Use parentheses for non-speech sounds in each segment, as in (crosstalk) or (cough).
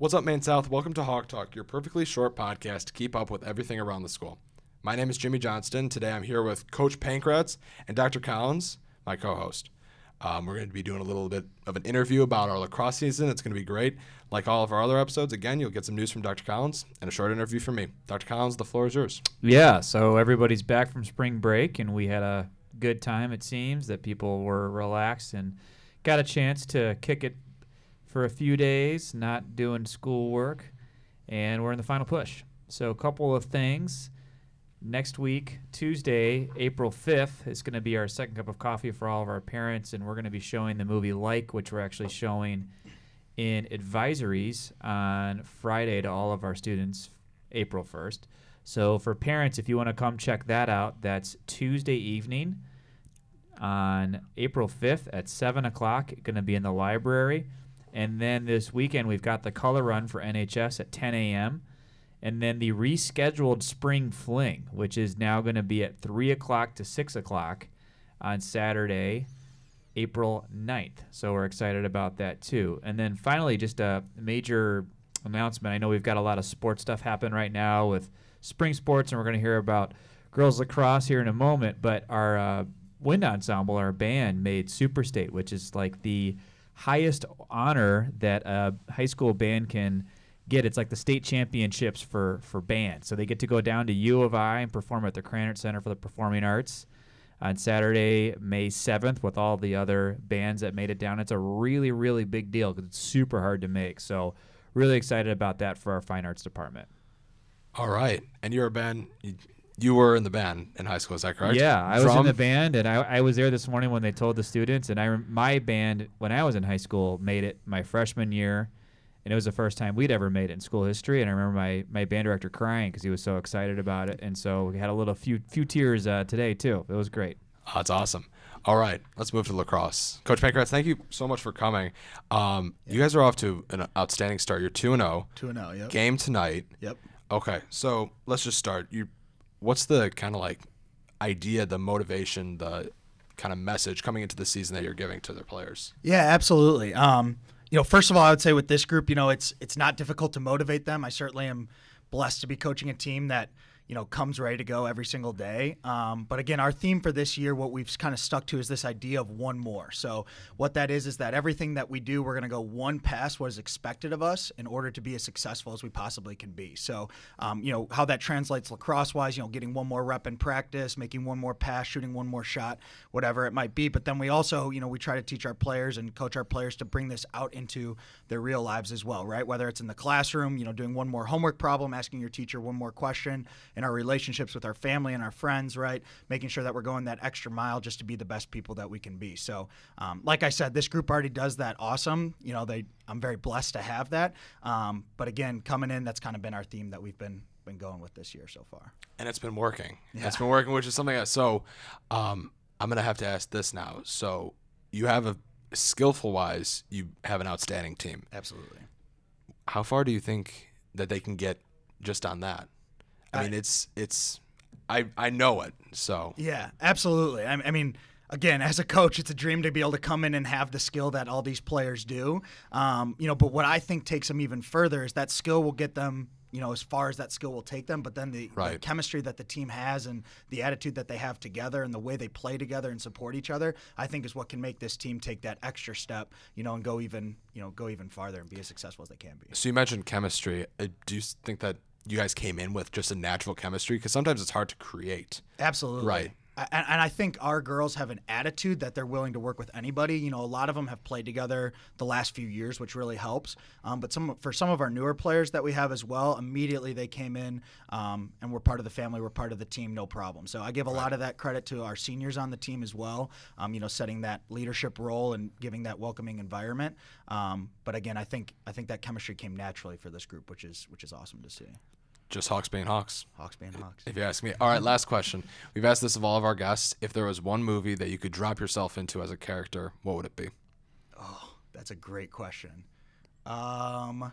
What's up, Maine South? Welcome to Hawk Talk, your perfectly short podcast to keep up with everything around the school. My name is Jimmy Johnston. Today I'm here with Coach Pankratz and Dr. Collins, my co host. Um, we're going to be doing a little bit of an interview about our lacrosse season. It's going to be great. Like all of our other episodes, again, you'll get some news from Dr. Collins and a short interview from me. Dr. Collins, the floor is yours. Yeah, so everybody's back from spring break, and we had a good time, it seems, that people were relaxed and got a chance to kick it for a few days, not doing schoolwork, and we're in the final push. So, a couple of things. Next week, Tuesday, April 5th, is going to be our second cup of coffee for all of our parents, and we're going to be showing the movie Like, which we're actually showing in advisories on Friday to all of our students, April 1st. So, for parents, if you want to come check that out, that's Tuesday evening on April 5th at 7 o'clock. Going to be in the library. And then this weekend, we've got the color run for NHS at 10 a.m. And then the rescheduled spring fling, which is now going to be at 3 o'clock to 6 o'clock on Saturday, April 9th. So we're excited about that too. And then finally, just a major announcement. I know we've got a lot of sports stuff happen right now with spring sports, and we're going to hear about girls lacrosse here in a moment. But our uh, wind ensemble, our band, made Super State, which is like the highest honor that a high school band can get. It's like the state championships for for bands. So they get to go down to U of I and perform at the Krannert Center for the Performing Arts on Saturday, May 7th, with all the other bands that made it down. It's a really, really big deal because it's super hard to make. So, really excited about that for our fine arts department. All right. And you're a band, you, you were in the band in high school, is that correct? Yeah, I was in the band, and I, I was there this morning when they told the students. And I my band when I was in high school made it my freshman year, and it was the first time we'd ever made it in school history. And I remember my, my band director crying because he was so excited about it. And so we had a little few few tears uh, today too. It was great. Oh, that's awesome. All right, let's move to lacrosse. Coach Pankratz, thank you so much for coming. Um, You guys are off to an outstanding start. You're 2 and 0. 2 and 0, yep. Game tonight. Yep. Okay, so let's just start. You, what's the kind of like idea, the motivation, the kind of message coming into the season that you're giving to their players? Yeah, absolutely. Um, you know, first of all, I would say with this group, you know, it's it's not difficult to motivate them. I certainly am blessed to be coaching a team that you know comes ready to go every single day. Um, but again, our theme for this year, what we've kind of stuck to, is this idea of one more. So what that is is that everything that we do, we're going to go one past what is expected of us in order to be as successful as we possibly can be. So um, you know how that translates lacrosse wise, you know, getting one more rep in practice, making one more pass, shooting one more shot, whatever it might be. But then we also, you know, we try to teach our players and coach our players to bring this out into their real lives as well, right? Whether it's in the classroom, you know, doing one more homework problem, asking your teacher one more question, in our relationships with our family and our friends, right? Making sure that we're going that extra mile just to be the best people that we can be. So, um, like I said, this group already does that awesome. You know, they I'm very blessed to have that. Um, but again, coming in, that's kind of been our theme that we've been been going with this year so far. And it's been working. It's been working, which is something that, so um, I'm going to have to ask this now. So you have a skillful wise, you have an outstanding team. Absolutely. How far do you think that they can get just on that? I mean, it's, it's, I, I know it. So Yeah, absolutely. I, I mean, again, as a coach, it's a dream to be able to come in and have the skill that all these players do. Um, you know, but what I think takes them even further is that skill will get them. You know, as far as that skill will take them, but then the, the chemistry that the team has and the attitude that they have together and the way they play together and support each other, I think is what can make this team take that extra step. You know, and go even you know go even farther and be as successful as they can be. So you mentioned chemistry. Uh, Do you think that you guys came in with just a natural chemistry? Because sometimes it's hard to create. Absolutely. Right. And, and I think our girls have an attitude that they're willing to work with anybody. You know, a lot of them have played together the last few years, which really helps. Um, but some for some of our newer players that we have as well, immediately they came in um, and we're part of the family, we're part of the team, no problem. So I give a lot of that credit to our seniors on the team as well. Um, you know, setting that leadership role and giving that welcoming environment. Um, but again, I think I think that chemistry came naturally for this group, which is which is awesome to see. Just Hawks being Hawks. Hawks being Hawks. If you ask me. All right, last question. We've asked this of all of our guests. If there was one movie that you could drop yourself into as a character, what would it be? Oh, that's a great question. Um,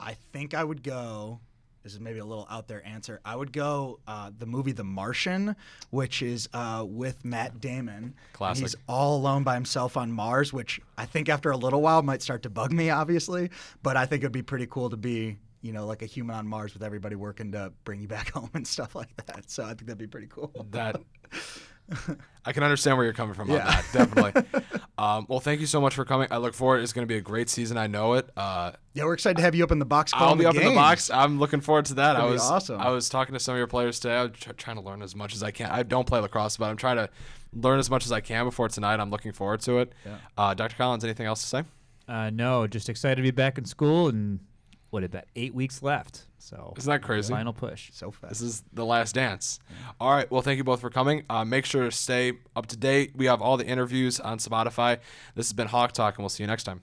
I think I would go this is maybe a little out there answer. I would go uh, the movie The Martian, which is uh, with Matt Damon. And Classic. He's all alone by himself on Mars, which I think after a little while might start to bug me, obviously. But I think it'd be pretty cool to be, you know, like a human on Mars with everybody working to bring you back (laughs) home and stuff like that. So I think that'd be pretty cool. That (laughs) I can understand where you're coming from on Yeah. that, definitely. (laughs) um, well, thank you so much for coming. I look forward. It's going to be a great season. I know it. Uh, Yeah, we're excited to have you up in the box. I'll be up in the box. I'm looking forward to that. I That'd be was awesome. I was talking to some of your players today. I'm tr- trying to learn as much as I can. I don't play lacrosse, but I'm trying to learn as much as I can before tonight. I'm looking forward to it. Yeah. Uh, Dr. Collins, anything else to say? Uh, no, just excited to be back in school and what is that? Eight weeks left. So Isn't that crazy? Final push. So fast. This is the last dance. All right. Well, thank you both for coming. Uh, make sure to stay up to date. We have all the interviews on Spotify. This has been Hawk Talk, and we'll see you next time.